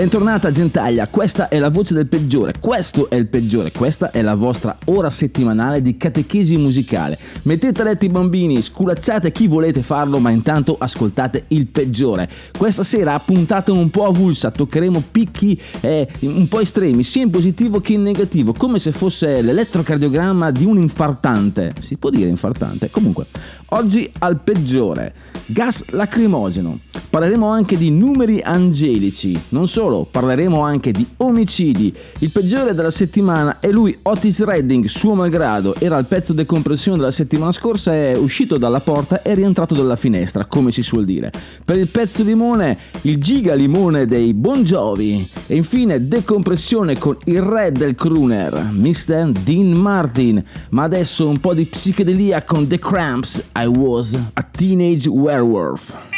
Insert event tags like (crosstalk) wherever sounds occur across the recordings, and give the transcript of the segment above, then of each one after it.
Bentornata Gentaglia, questa è la voce del peggiore, questo è il peggiore, questa è la vostra ora settimanale di catechesi musicale. Mettete a letto i bambini, sculacciate chi volete farlo, ma intanto ascoltate il peggiore. Questa sera puntata un po' avulsa, toccheremo picchi eh, un po' estremi, sia in positivo che in negativo, come se fosse l'elettrocardiogramma di un infartante. Si può dire infartante? Comunque, oggi al peggiore, gas lacrimogeno. Parleremo anche di numeri angelici, non solo, parleremo anche di omicidi. Il peggiore della settimana è lui, Otis Redding, suo malgrado, era il pezzo di compressione della settimana scorsa, è uscito dalla porta e rientrato dalla finestra, come si suol dire. Per il pezzo limone, il giga limone dei Bon Jovi. E infine decompressione con il re del crooner, Mr. Dean Martin. Ma adesso un po' di psichedelia con The Cramps, I Was a Teenage Werewolf.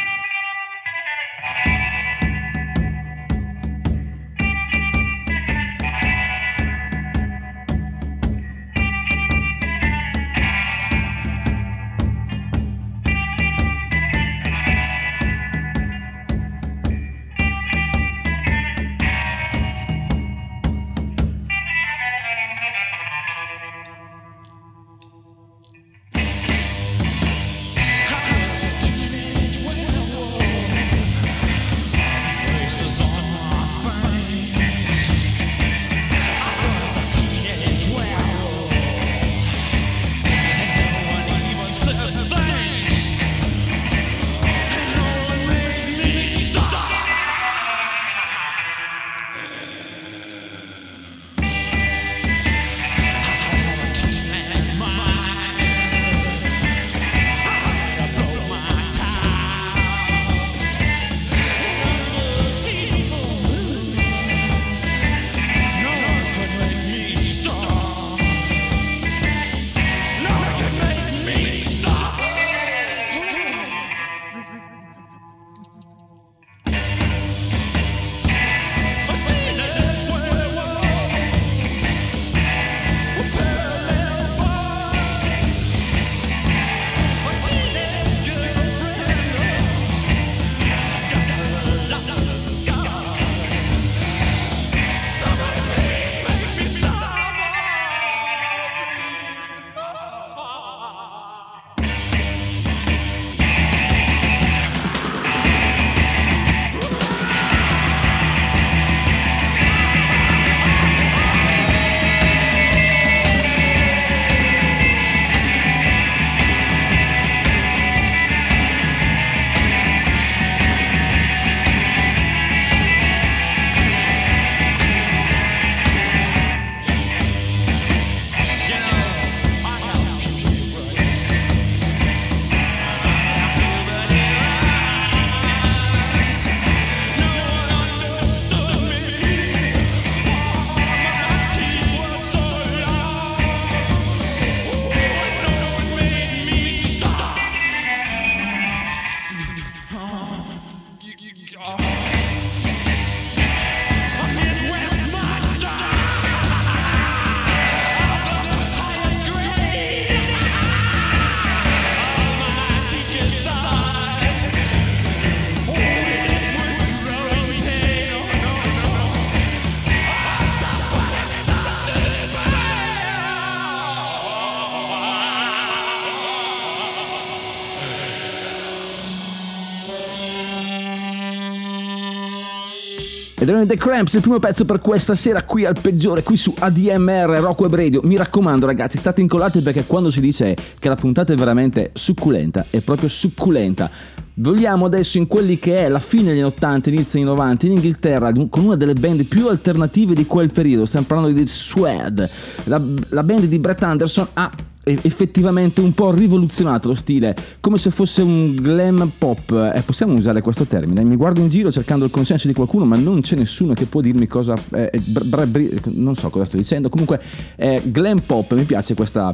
Ed erano The Cramps, il primo pezzo per questa sera qui al peggiore, qui su ADMR Rock Web Radio. Mi raccomando ragazzi, state incollati perché quando si dice che la puntata è veramente succulenta, è proprio succulenta. Vogliamo adesso in quelli che è la fine degli anni 80, inizio anni 90, in Inghilterra, con una delle band più alternative di quel periodo. Stiamo parlando di Swed. La, la band di Brett Anderson ha effettivamente un po' rivoluzionato lo stile, come se fosse un glam pop. Eh, possiamo usare questo termine? Mi guardo in giro cercando il consenso di qualcuno, ma non c'è nessuno che può dirmi cosa. Eh, br- br- br- non so cosa sto dicendo. Comunque, eh, glam pop, mi piace questa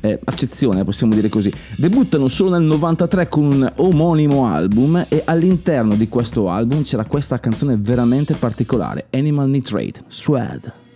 eh, accezione, possiamo dire così. Debuttano solo nel 93 con un omonimo album e all'interno di questo album c'era questa canzone veramente particolare, Animal Nitrate, Swad.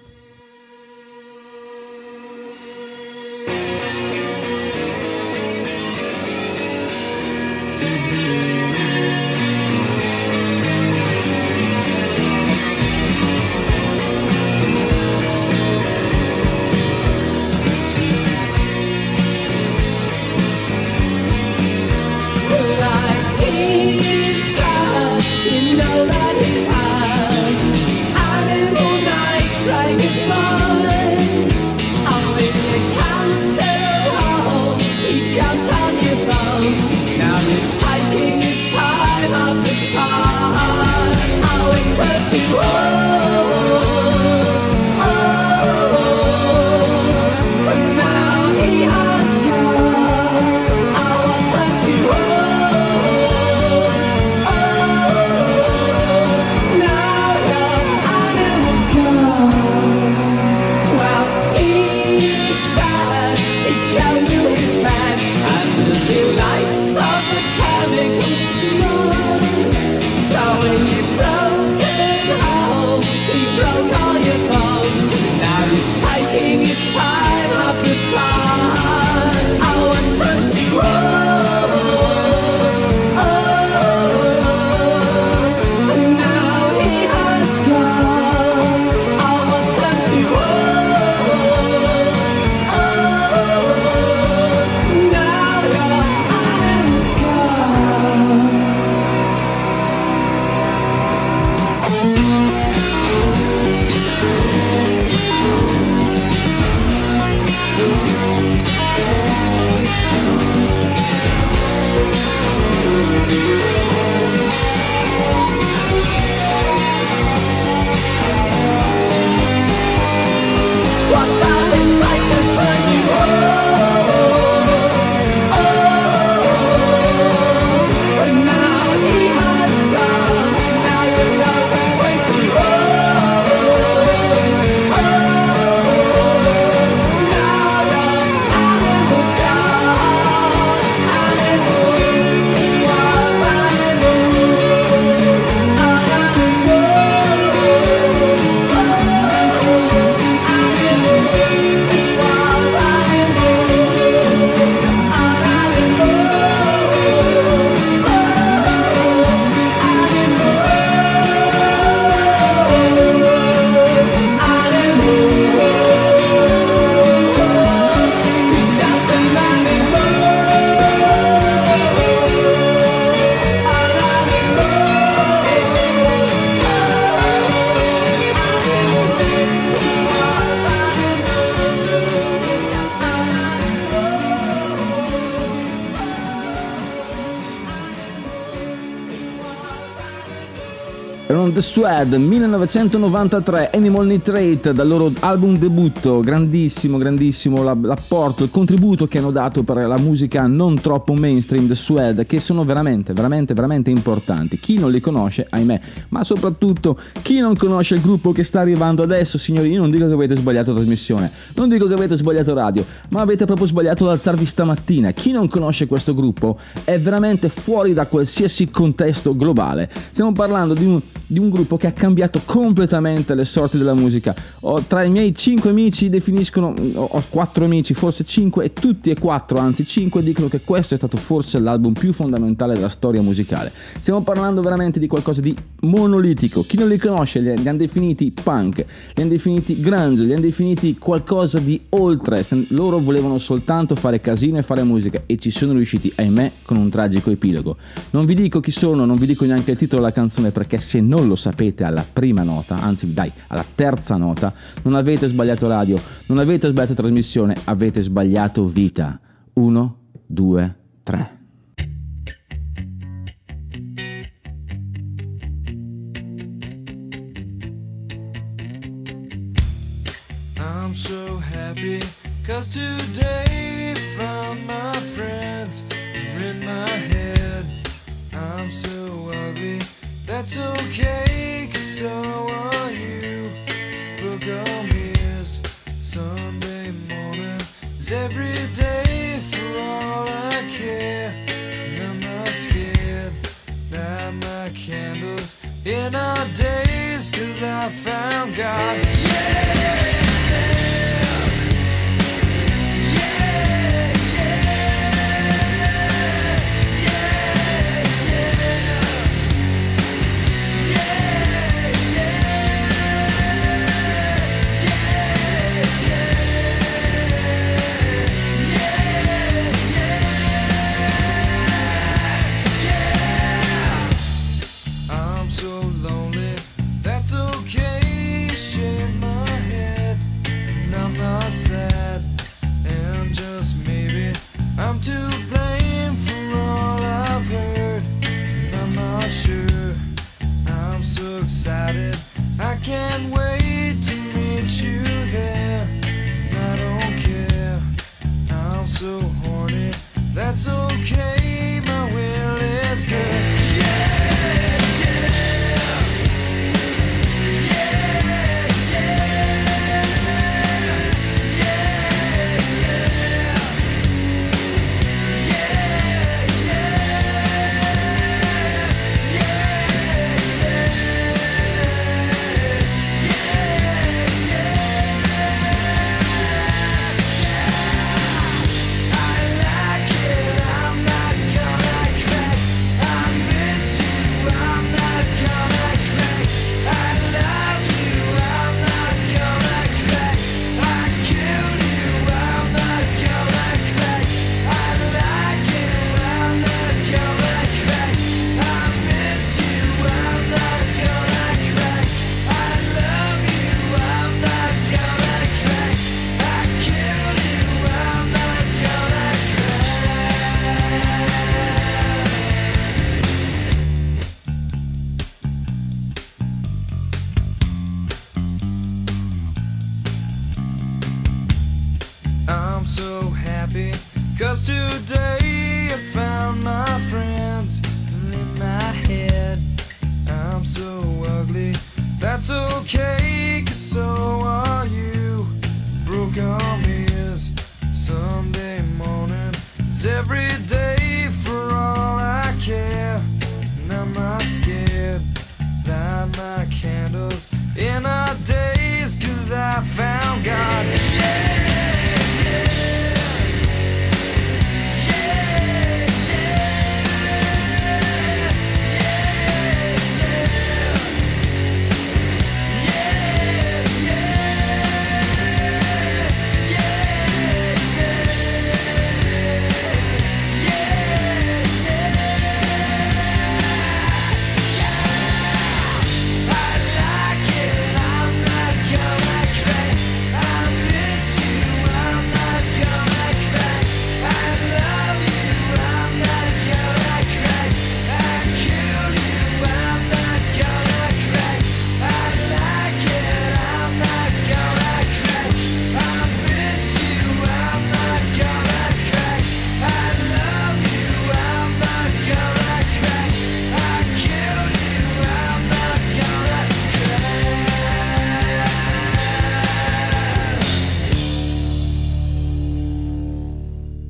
Swad 1993 Animal Nitrate dal loro album debutto grandissimo grandissimo la- l'apporto il contributo che hanno dato per la musica non troppo mainstream The Swad che sono veramente veramente veramente importanti. Chi non li conosce ahimè ma soprattutto chi non conosce il gruppo che sta arrivando adesso signori io non dico che avete sbagliato trasmissione non dico che avete sbagliato radio ma avete proprio sbagliato ad alzarvi stamattina. Chi non conosce questo gruppo è veramente fuori da qualsiasi contesto globale. Stiamo parlando di un, di un gruppo che ha cambiato completamente le sorti della musica. Ho- tra i miei cinque amici definiscono, ho ho quattro amici, forse cinque, e tutti e quattro, anzi cinque, dicono che questo è stato forse l'album più fondamentale della storia musicale. Stiamo parlando veramente di qualcosa di monolitico. Chi non li conosce li, li hanno definiti punk, li hanno definiti grunge, li hanno definiti qualcosa di oltre. Loro volevano soltanto fare casino e fare musica e ci sono riusciti, ahimè, con un tragico epilogo. Non vi dico chi sono, non vi dico neanche il titolo della canzone perché se non lo sapete alla prima nota, anzi dai, alla terza nota, non avete sbagliato radio, non avete sbagliato trasmissione, avete sbagliato vita. Uno, due, tre. I'm so happy cause today that's okay, cause so are you. Buccaneers, Sunday morning is every day for all I care. And I'm not scared, light my candles in our days, cause I found God.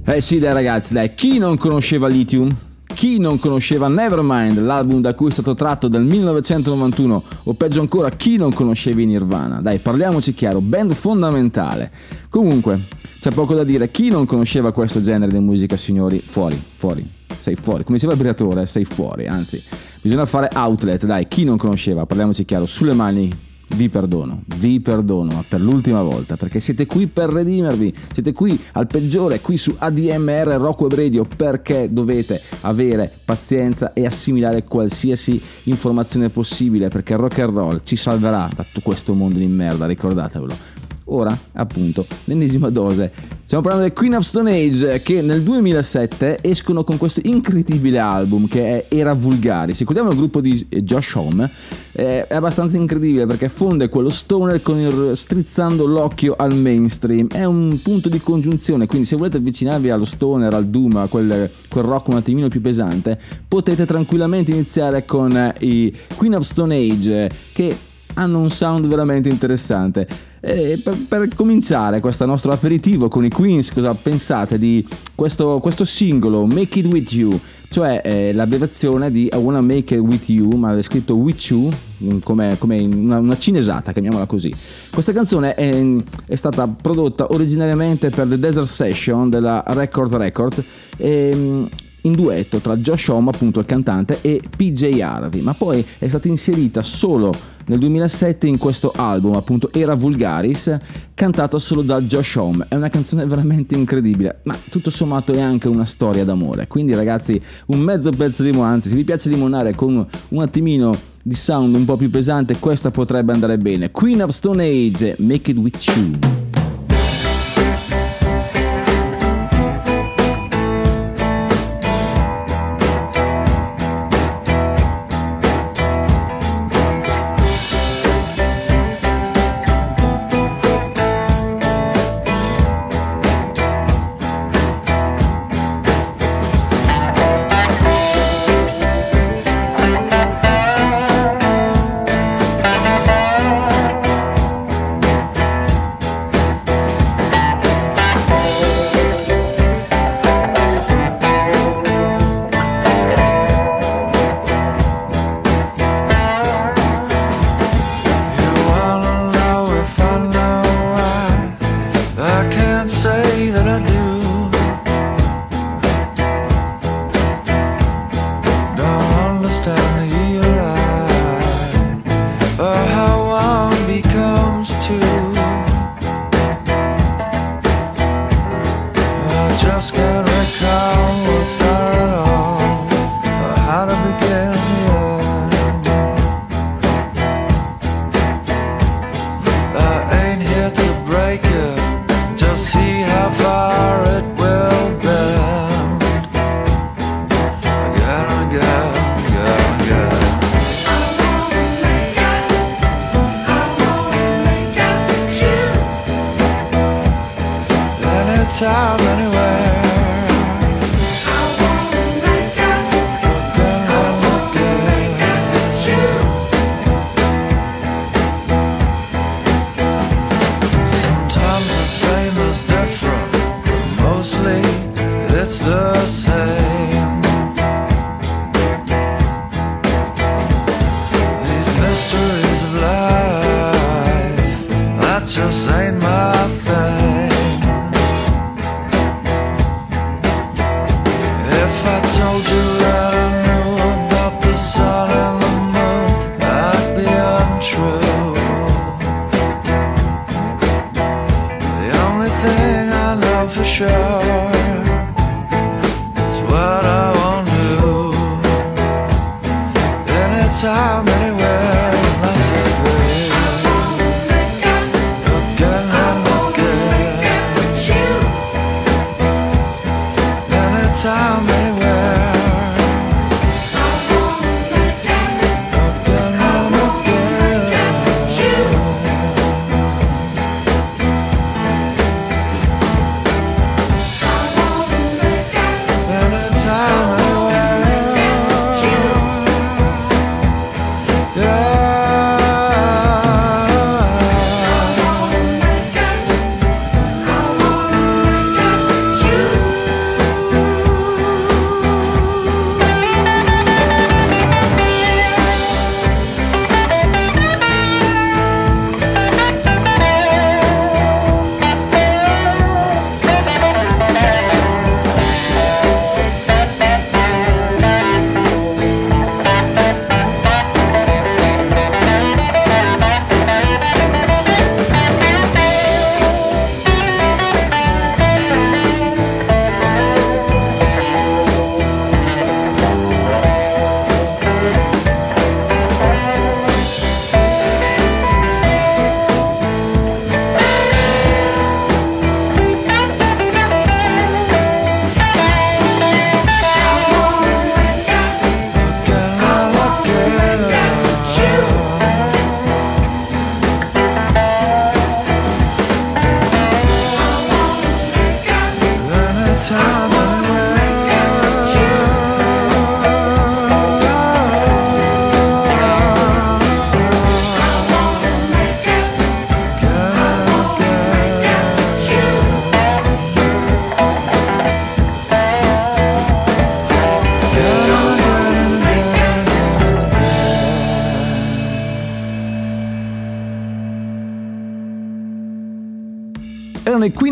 Eh sì dai ragazzi, dai, chi non conosceva Lithium? Chi non conosceva Nevermind, l'album da cui è stato tratto dal 1991, o peggio ancora, chi non conosceva i Nirvana? Dai, parliamoci chiaro, band fondamentale. Comunque, c'è poco da dire, chi non conosceva questo genere di musica, signori, fuori, fuori, sei fuori. Come diceva il Briatore, sei fuori, anzi, bisogna fare outlet, dai, chi non conosceva, parliamoci chiaro, sulle mani vi perdono, vi perdono, ma per l'ultima volta, perché siete qui per redimervi, siete qui al peggiore, qui su ADMR Rock Web Radio, perché dovete avere pazienza e assimilare qualsiasi informazione possibile, perché il rock and roll ci salverà da tutto questo mondo di merda, ricordatevelo. Ora, appunto, l'ennesima dose. Stiamo parlando del Queen of Stone Age che nel 2007 escono con questo incredibile album che è Era Vulgari. Se ricordiamo il gruppo di eh, Josh Home, eh, è abbastanza incredibile perché fonde quello stoner con il strizzando l'occhio al mainstream. È un punto di congiunzione, quindi se volete avvicinarvi allo stoner, al doom, a quel, quel rock un attimino più pesante, potete tranquillamente iniziare con eh, i Queen of Stone Age che hanno un sound veramente interessante. Per, per cominciare questo nostro aperitivo con i Queens, cosa pensate di questo, questo singolo Make It With You? Cioè eh, l'abbreviazione di I Wanna Make It With You, ma è scritto With You, mm, come, una, una cinesata, chiamiamola così. Questa canzone è, è stata prodotta originariamente per The Desert Session della Record Records e, mm, in duetto tra Josh Homme, appunto il cantante, e PJ Harvey, ma poi è stata inserita solo nel 2007 in questo album, appunto Era Vulgaris, cantato solo da Josh Homme. È una canzone veramente incredibile, ma tutto sommato è anche una storia d'amore. Quindi ragazzi, un mezzo pezzo di anzi se vi piace limonare con un attimino di sound un po' più pesante, questa potrebbe andare bene. Queen of Stone Age, Make It With. You just ain't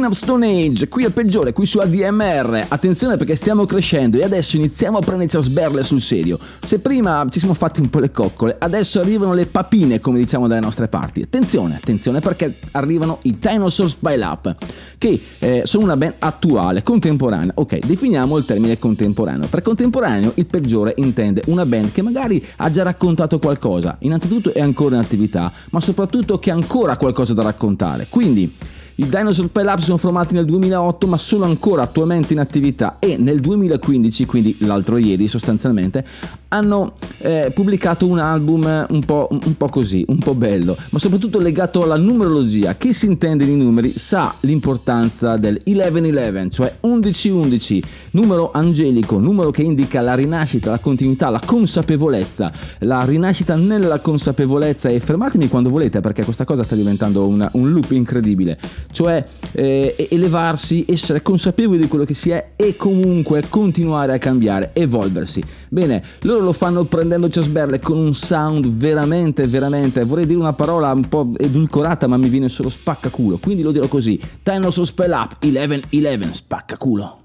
Queen of Stone Age, qui al peggiore, qui su ADMR. Attenzione perché stiamo crescendo e adesso iniziamo a prenderci a sberle sul serio. Se prima ci siamo fatti un po' le coccole, adesso arrivano le papine, come diciamo dalle nostre parti. Attenzione, attenzione perché arrivano i Dinosaurs by Up, che eh, sono una band attuale, contemporanea. Ok, definiamo il termine contemporaneo. Per contemporaneo il peggiore intende una band che magari ha già raccontato qualcosa. Innanzitutto è ancora in attività, ma soprattutto che ha ancora qualcosa da raccontare. Quindi i Dinosaur Pile sono formati nel 2008 ma sono ancora attualmente in attività. E nel 2015, quindi l'altro ieri sostanzialmente, hanno eh, pubblicato un album un po', un po' così, un po' bello, ma soprattutto legato alla numerologia. Chi si intende di numeri sa l'importanza del 1111, cioè 1111, numero angelico, numero che indica la rinascita, la continuità, la consapevolezza, la rinascita nella consapevolezza e fermatemi quando volete perché questa cosa sta diventando una- un loop incredibile cioè eh, elevarsi, essere consapevoli di quello che si è e comunque continuare a cambiare, evolversi. Bene, loro lo fanno prendendoci a sberle con un sound veramente, veramente, vorrei dire una parola un po' edulcorata ma mi viene solo spaccaculo, quindi lo dirò così, Dinosaur Spell Up 11-11, spaccaculo.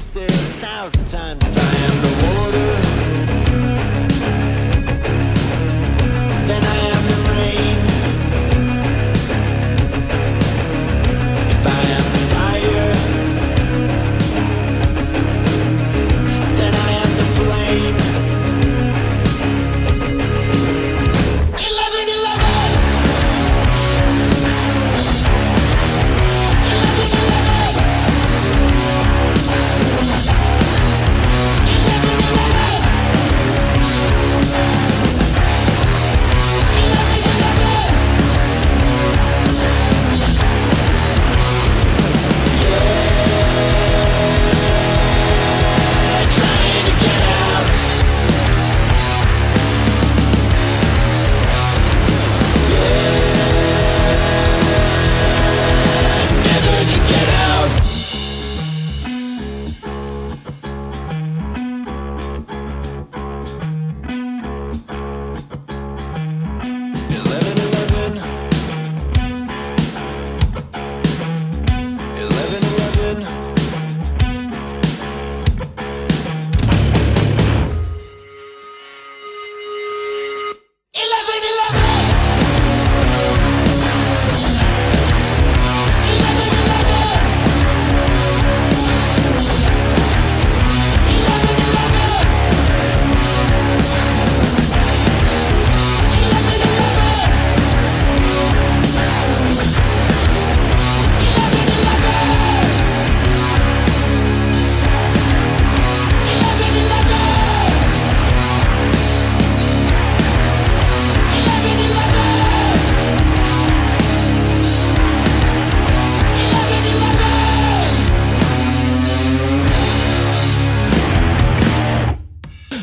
could say it a thousand times.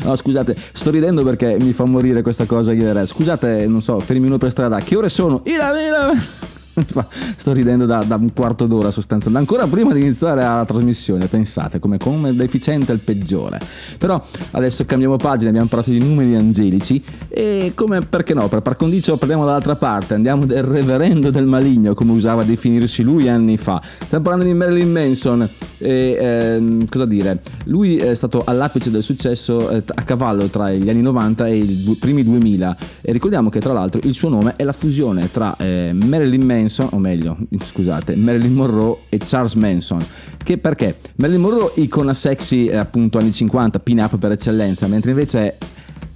No, scusate, sto ridendo perché mi fa morire questa cosa. Scusate, non so, fermino per strada. Che ore sono? Ira, ira. (laughs) Sto ridendo da, da un quarto d'ora sostanzialmente, ancora prima di iniziare la trasmissione, pensate come, come deficiente il peggiore. Però adesso cambiamo pagina, abbiamo parlato di numeri angelici e come, perché no, per par condicio parliamo dall'altra parte, andiamo del reverendo del maligno, come usava definirsi lui anni fa. Stiamo parlando di Marilyn Manson e ehm, cosa dire, lui è stato all'apice del successo eh, a cavallo tra gli anni 90 e i primi 2000 e ricordiamo che tra l'altro il suo nome è la fusione tra eh, Marilyn Manson, o meglio, scusate, Marilyn Monroe e Charles Manson. Che perché? Marilyn Monroe icona sexy eh, appunto anni 50, pin-up per eccellenza, mentre invece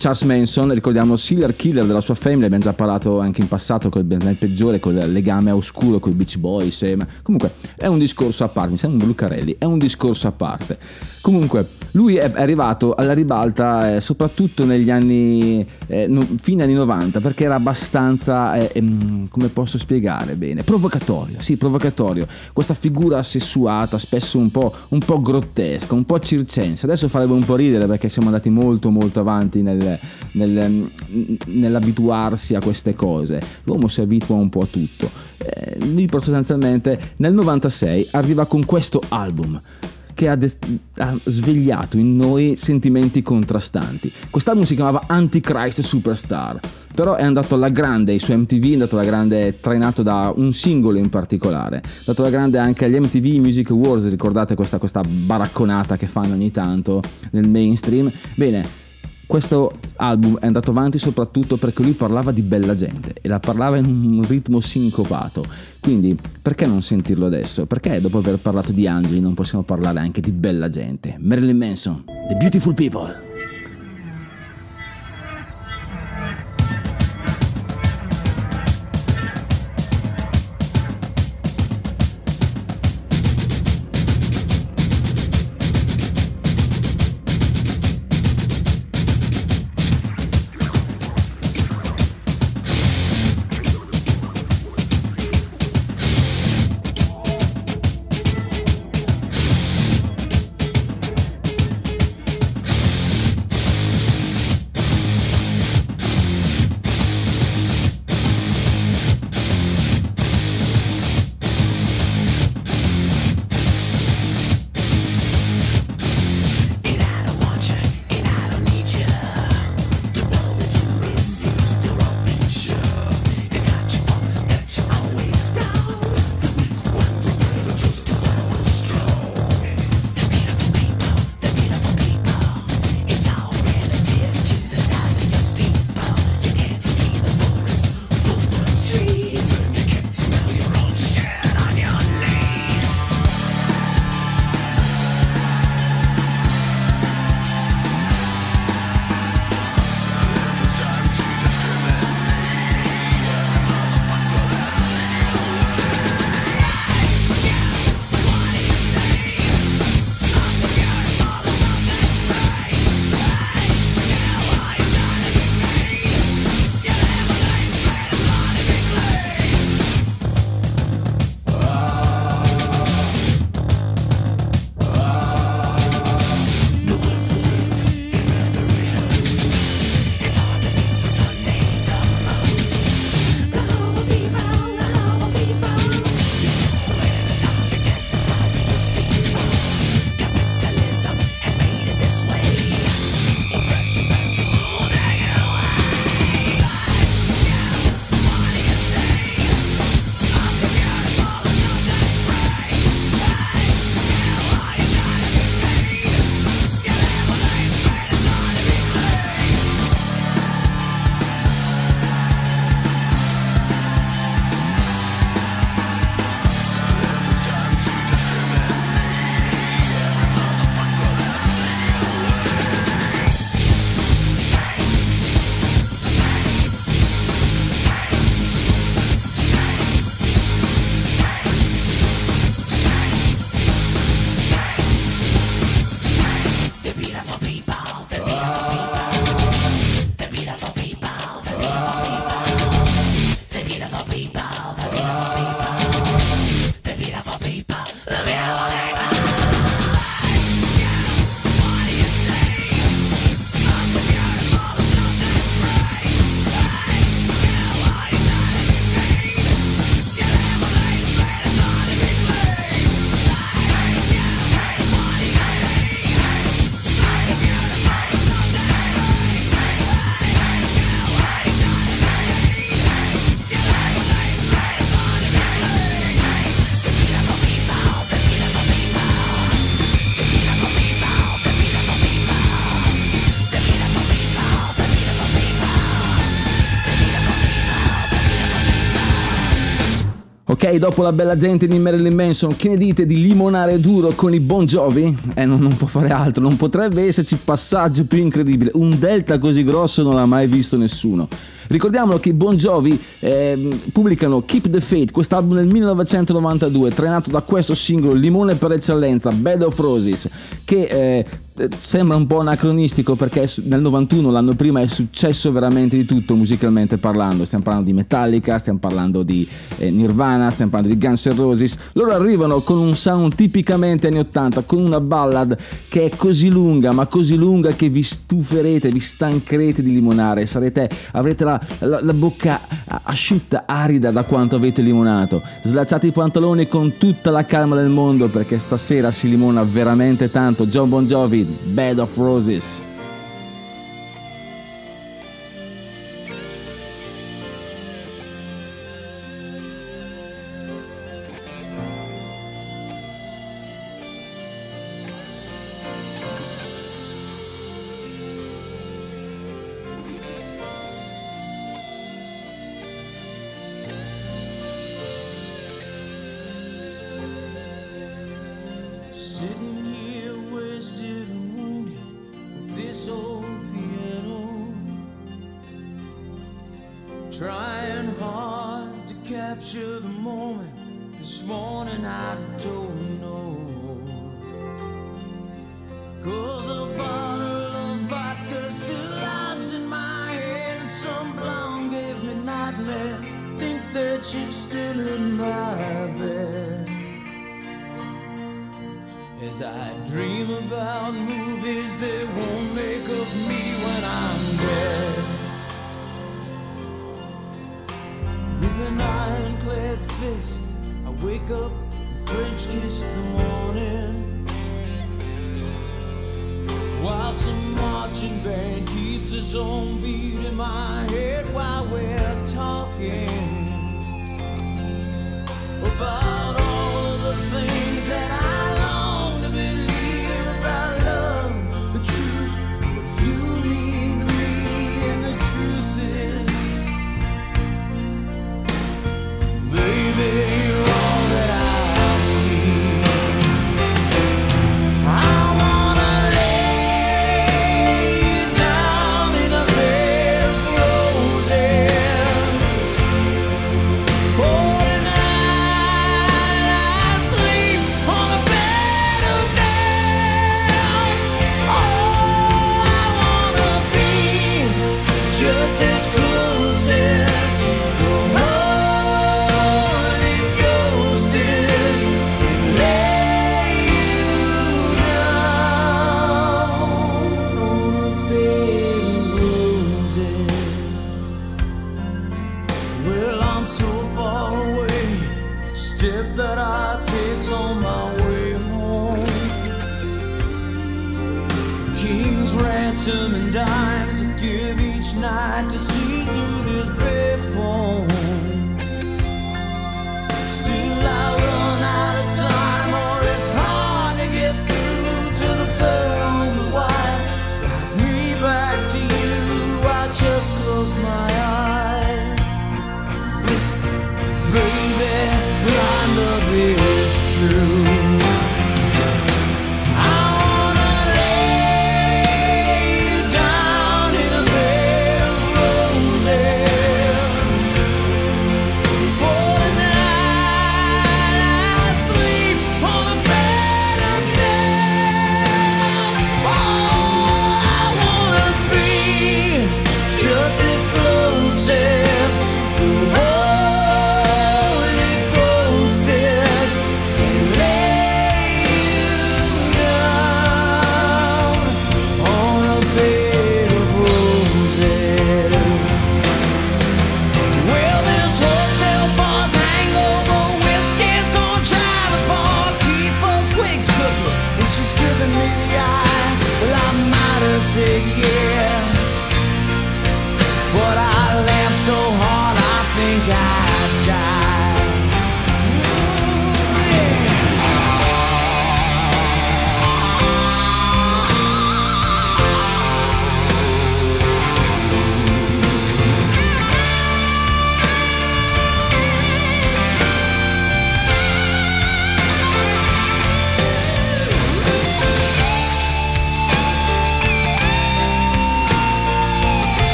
Charles Manson, ricordiamo serial killer della sua family, abbiamo già parlato anche in passato col, nel peggiore, col legame oscuro con i Beach Boys. eh, ma comunque è un discorso a parte, mi sembra un Lucarelli, è un discorso a parte. Comunque lui è arrivato alla ribalta eh, soprattutto negli anni, eh, no- fine anni 90 perché era abbastanza, eh, ehm, come posso spiegare bene, provocatorio, sì provocatorio, questa figura sessuata spesso un po', un po' grottesca, un po' circense, adesso farebbe un po' ridere perché siamo andati molto molto avanti nel, nel- nell'abituarsi a queste cose, l'uomo si abitua un po' a tutto, Eh, lui sostanzialmente nel 96 arriva con questo album che ha, des- ha svegliato in noi sentimenti contrastanti. Quest'album si chiamava Antichrist Superstar, però è andato alla grande su MTV, è andato alla grande trainato da un singolo in particolare, è andato alla grande anche agli MTV Music Awards, ricordate questa, questa baracconata che fanno ogni tanto nel mainstream? Bene, questo album è andato avanti soprattutto perché lui parlava di bella gente e la parlava in un ritmo sincopato. Quindi perché non sentirlo adesso? Perché dopo aver parlato di angeli non possiamo parlare anche di bella gente? Marilyn Manson, The Beautiful People. Dopo la bella gente di Marilyn Manson, che ne dite di limonare duro con i Bon Jovi? Eh, non, non può fare altro, non potrebbe esserci passaggio più incredibile. Un delta così grosso non l'ha mai visto nessuno. Ricordiamolo che i Bon Jovi eh, pubblicano Keep the Faith, quest'album nel 1992, trainato da questo singolo limone per eccellenza, Bed of Roses, che eh, sembra un po' anacronistico perché nel 91, l'anno prima, è successo veramente di tutto musicalmente parlando. Stiamo parlando di Metallica, stiamo parlando di eh, Nirvana, stiamo parlando di Guns N' Roses. Loro arrivano con un sound tipicamente anni 80, con una ballad che è così lunga, ma così lunga che vi stuferete, vi stancherete di limonare. Sarete, avrete la, la- la bocca asciutta, arida da quanto avete limonato. Slacciate i pantaloni con tutta la calma del mondo perché stasera si limona veramente tanto. John Bon Jovi, Bed of Roses. Some marching band keeps its own beat in my head while we're talking about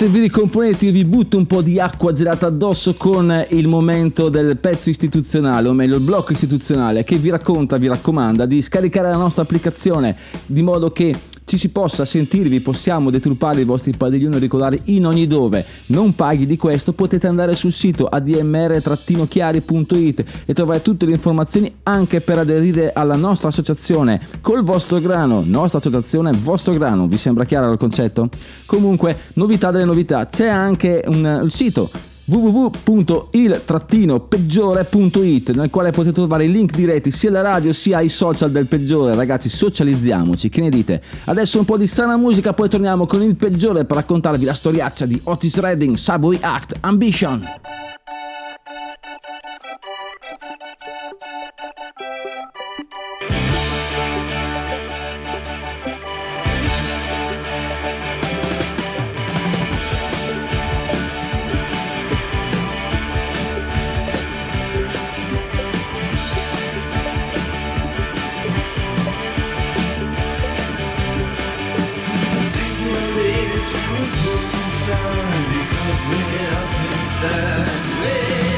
mentre vi ricomponete io vi butto un po' di acqua gelata addosso con il momento del pezzo istituzionale, o meglio il blocco istituzionale che vi racconta, vi raccomanda di scaricare la nostra applicazione di modo che ci si possa sentire, vi possiamo deturpare i vostri padiglioni auricolari in ogni dove. Non paghi di questo, potete andare sul sito admr-chiari.it e trovare tutte le informazioni anche per aderire alla nostra associazione col vostro grano, nostra associazione vostro grano. Vi sembra chiaro il concetto? Comunque, novità delle novità, c'è anche un, il sito www.il-peggiore.it nel quale potete trovare i link diretti sia alla radio sia ai social del peggiore. Ragazzi socializziamoci che ne dite? Adesso un po' di sana musica poi torniamo con il peggiore per raccontarvi la storiaccia di Otis Redding Subway Act Ambition because we're up inside.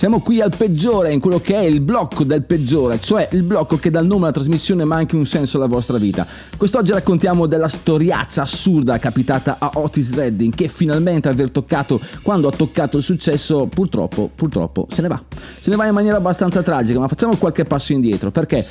Siamo qui al peggiore, in quello che è il blocco del peggiore, cioè il blocco che dà il nome alla trasmissione ma anche un senso alla vostra vita. Quest'oggi raccontiamo della storiazza assurda capitata a Otis Redding che finalmente aver toccato, quando ha toccato il successo, purtroppo, purtroppo se ne va. Se ne va in maniera abbastanza tragica, ma facciamo qualche passo indietro perché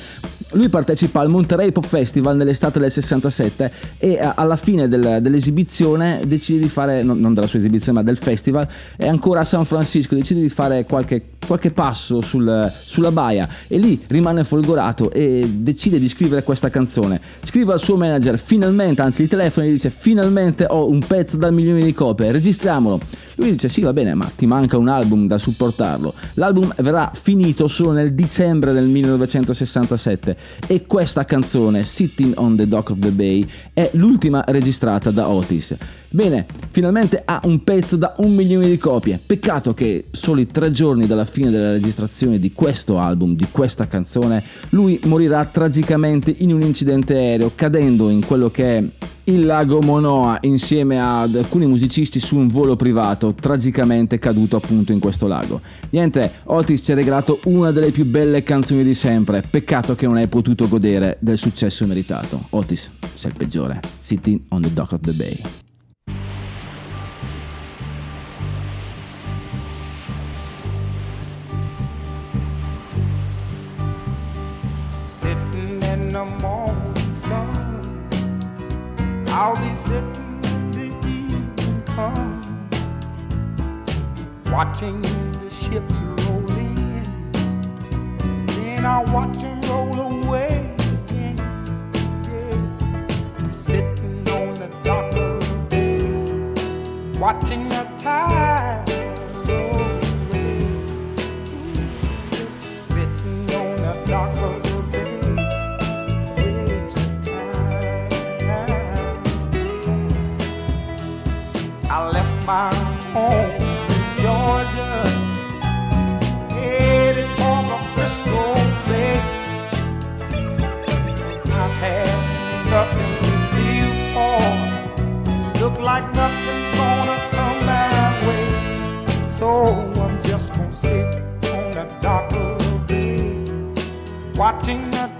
lui partecipa al Monterey Pop Festival nell'estate del 67 e eh, alla fine del- dell'esibizione decide di fare, no- non della sua esibizione ma del festival, è ancora a San Francisco, decide di fare qualche, qualche passo sul- sulla baia e lì rimane folgorato e decide di scrivere questa canzone. Scrive al suo manager, finalmente, anzi il telefono gli dice finalmente ho un pezzo da milioni di copie, registriamolo. Lui dice sì va bene ma ti manca un album da supportarlo. L'album verrà finito solo nel dicembre del 1967 e questa canzone, Sitting on the Dock of the Bay, è l'ultima registrata da Otis. Bene, finalmente ha un pezzo da un milione di copie. Peccato che soli tre giorni dalla fine della registrazione di questo album, di questa canzone, lui morirà tragicamente in un incidente aereo, cadendo in quello che è il lago Monoa insieme ad alcuni musicisti su un volo privato, tragicamente caduto appunto in questo lago. Niente, Otis ci ha regalato una delle più belle canzoni di sempre, peccato che non hai potuto godere del successo meritato. Otis, sei il peggiore. Sitting on the dock of the bay. I'll be sitting the evening comes, watching the ships roll in. Then I'll watch them roll away again. I'm sitting on the dock of the bay, watching the tide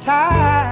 time.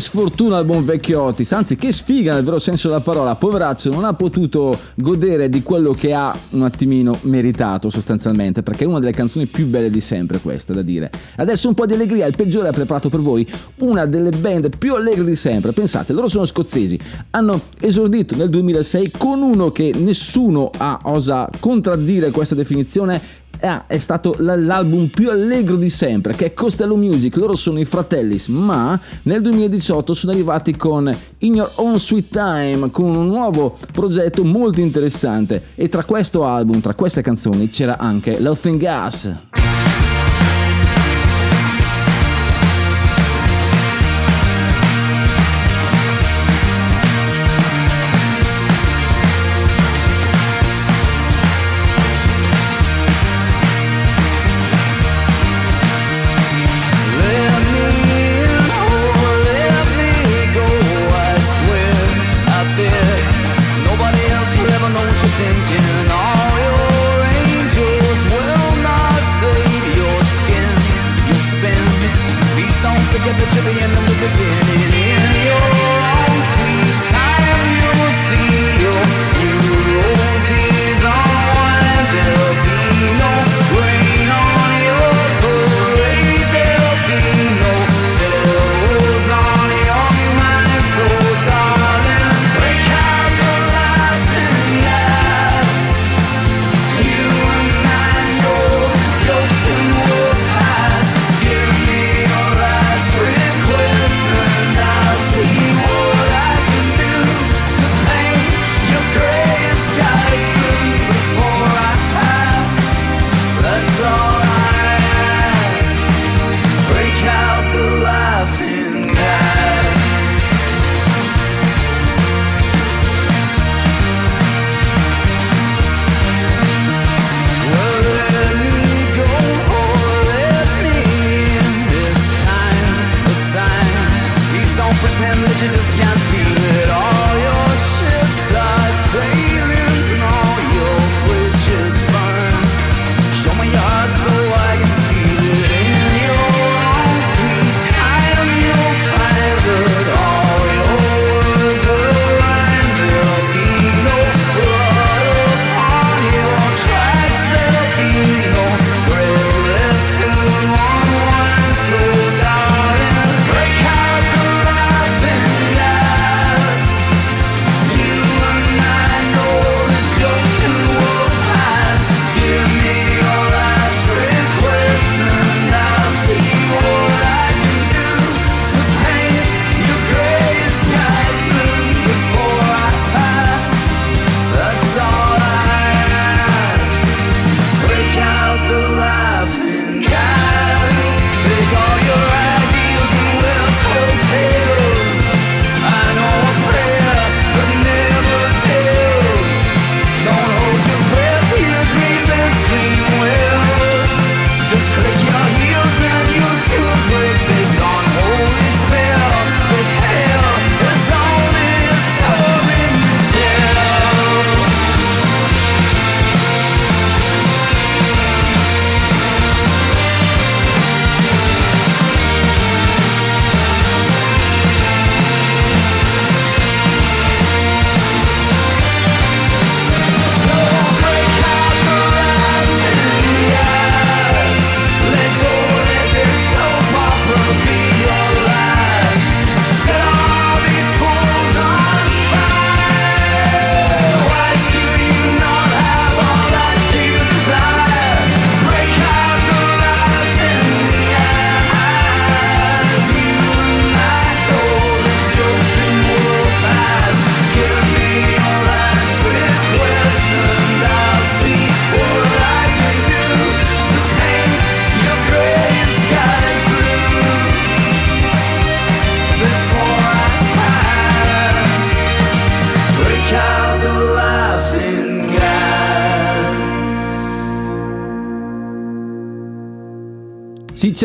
Sfortuna al buon vecchio Otis, anzi che sfiga nel vero senso della parola, poveraccio non ha potuto godere di quello che ha un attimino meritato sostanzialmente, perché è una delle canzoni più belle di sempre questa da dire. Adesso un po' di allegria, il peggiore ha preparato per voi una delle band più allegre di sempre, pensate, loro sono scozzesi, hanno esordito nel 2006 con uno che nessuno ha osa contraddire questa definizione Ah, è stato l'album più allegro di sempre, che è Costello Music. Loro sono i Fratellis, ma nel 2018 sono arrivati con In Your Own Sweet Time, con un nuovo progetto molto interessante. E tra questo album, tra queste canzoni, c'era anche Laughing Gas.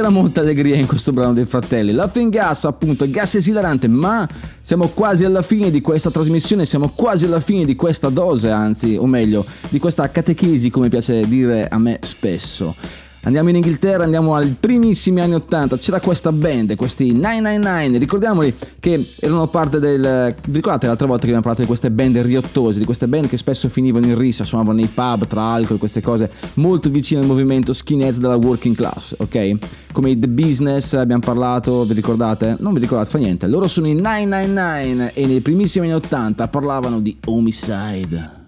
C'era molta allegria in questo brano dei fratelli. Laughing Gas, appunto, gas esilarante, ma siamo quasi alla fine di questa trasmissione, siamo quasi alla fine di questa dose, anzi, o meglio, di questa catechesi, come piace dire a me spesso. Andiamo in Inghilterra, andiamo ai primissimi anni 80, c'era questa band, questi 999, ricordiamoli che erano parte del... Vi ricordate l'altra volta che abbiamo parlato di queste band riottose, di queste band che spesso finivano in rissa, suonavano nei pub, tra alcol, queste cose molto vicine al movimento skinheads della working class, ok? Come i The Business abbiamo parlato, vi ricordate? Non vi ricordate, fa niente, loro sono i 999 e nei primissimi anni 80 parlavano di homicide.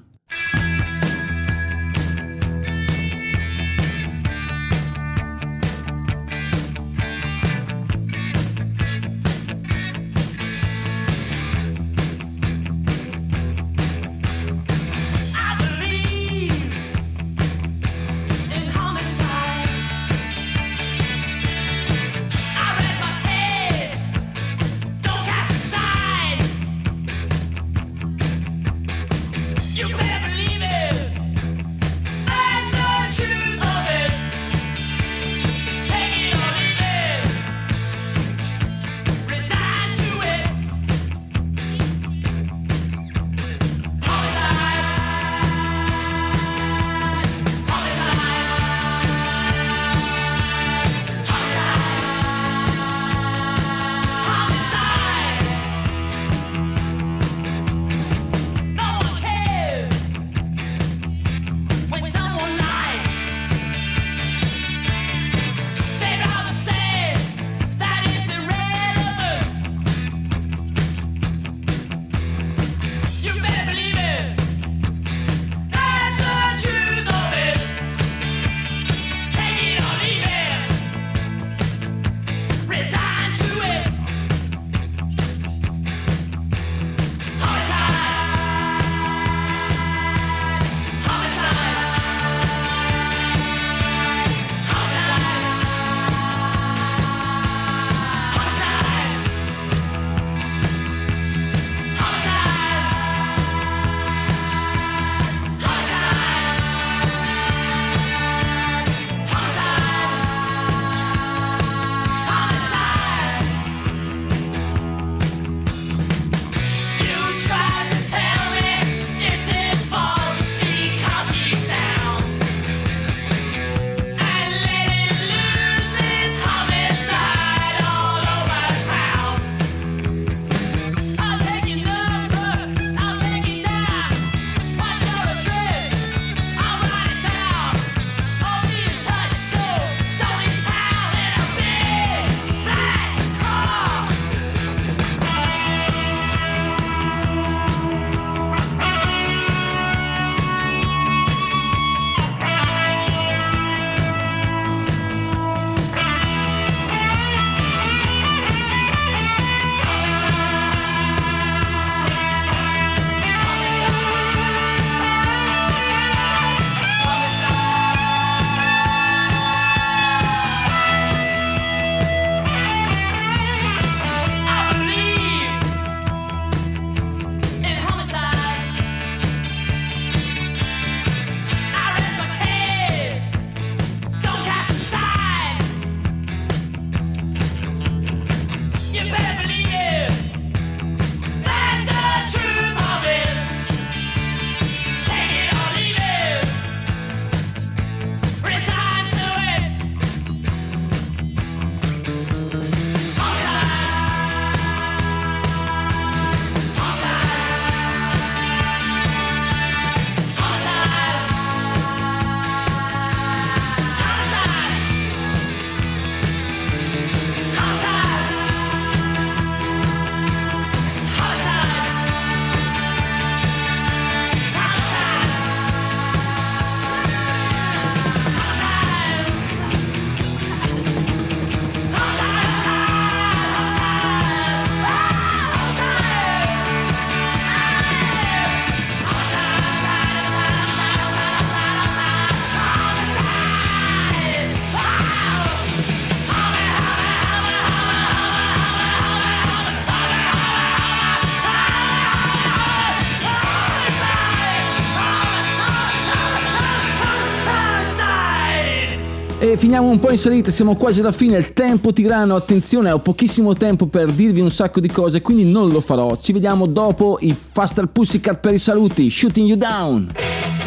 Finiamo un po' in salita, siamo quasi alla fine, il tempo tirano, attenzione, ho pochissimo tempo per dirvi un sacco di cose, quindi non lo farò. Ci vediamo dopo i Faster Pussycat per i saluti, Shooting You Down.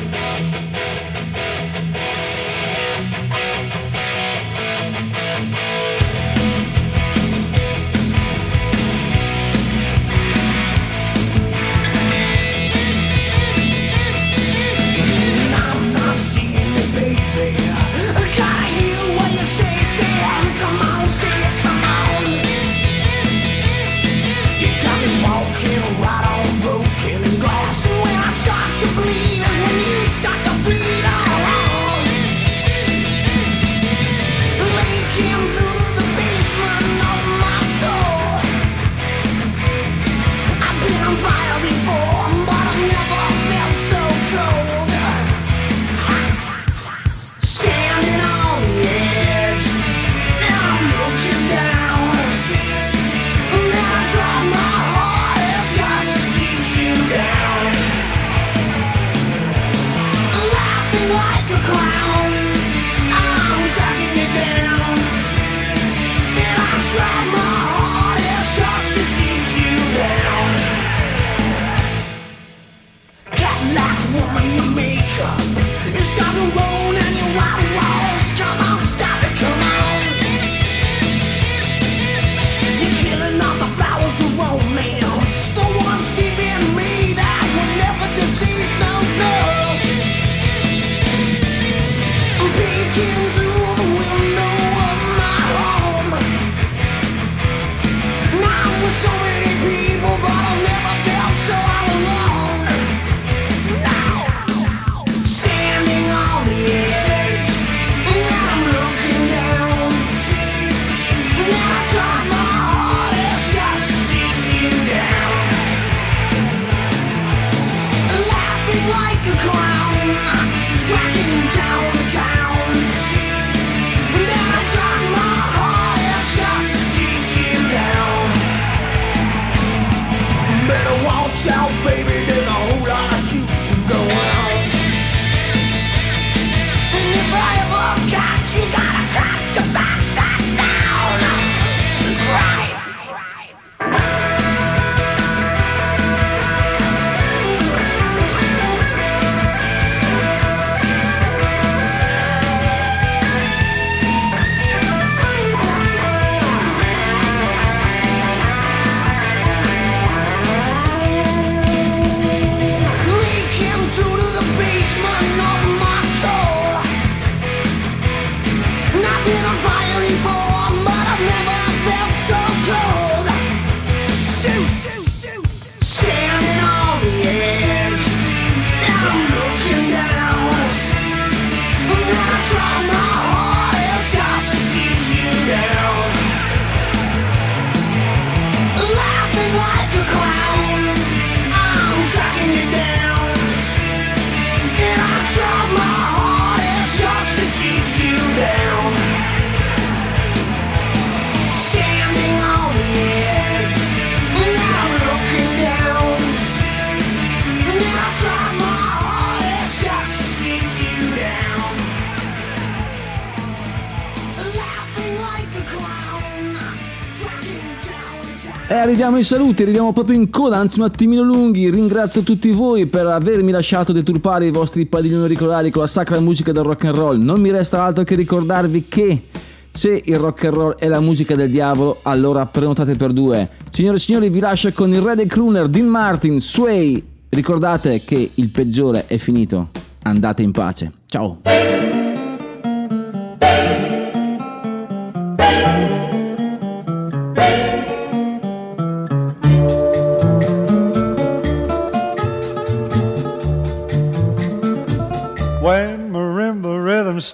Arriviamo ai saluti, arriviamo proprio in coda, anzi un attimino lunghi. Ringrazio tutti voi per avermi lasciato deturpare i vostri padiglioni auricolari con la sacra musica del rock and roll. Non mi resta altro che ricordarvi che se il rock and roll è la musica del diavolo, allora prenotate per due. Signore e signori, vi lascio con il re dei crooner, Dean Martin, Sway. Ricordate che il peggiore è finito. Andate in pace. Ciao.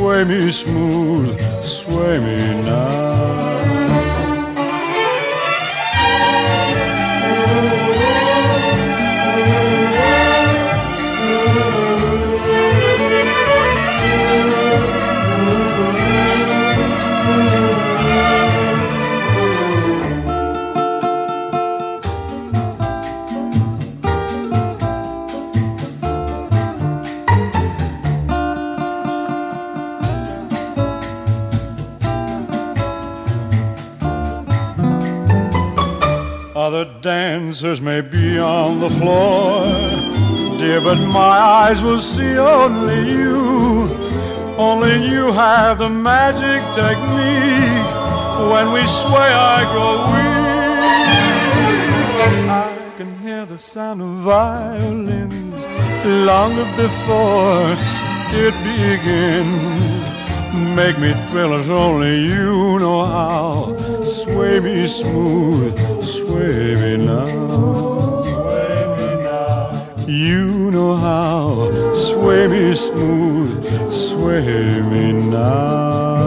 Sway me smooth, sway me now. Dancers may be on the floor, dear, but my eyes will see only you. Only you have the magic technique. When we sway, I grow weak. I can hear the sound of violins long before it begins. Make me thrill as only you know how. Sway me smooth, sway me now. Sway me now. You know how. Sway me smooth, sway me now.